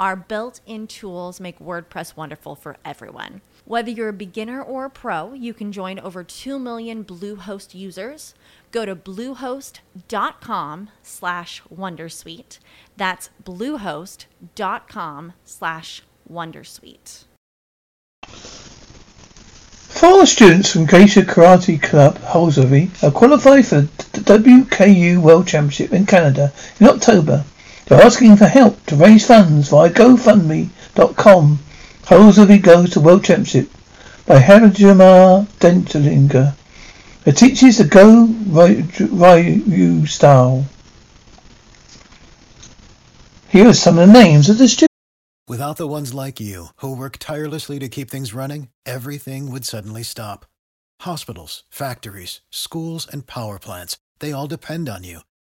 Our built in tools make WordPress wonderful for everyone. Whether you're a beginner or a pro, you can join over 2 million Bluehost users. Go to bluehost.com slash wondersuite. That's bluehost.com slash wondersuite. Four students from Gesar Karate Club, Holsworthy, are qualified for the WKU World Championship in Canada in October. They're asking for help to raise funds via GoFundMe.com. Holsworthy goes to World Championship by Harajima Dentalinger. It teaches the Go Ryu style. Here are some of the names of the students. Without the ones like you, who work tirelessly to keep things running, everything would suddenly stop. Hospitals, factories, schools, and power plants, they all depend on you.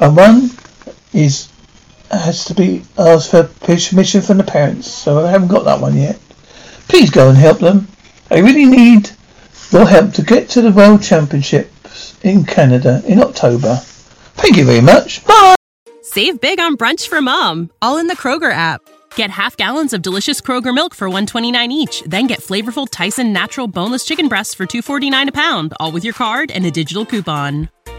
And one is has to be asked for permission from the parents, so I haven't got that one yet. Please go and help them. I really need your help to get to the World Championships in Canada in October. Thank you very much. Bye. Save big on brunch for mom, all in the Kroger app. Get half gallons of delicious Kroger milk for 129 each, then get flavorful Tyson natural boneless chicken breasts for 249 a pound, all with your card and a digital coupon.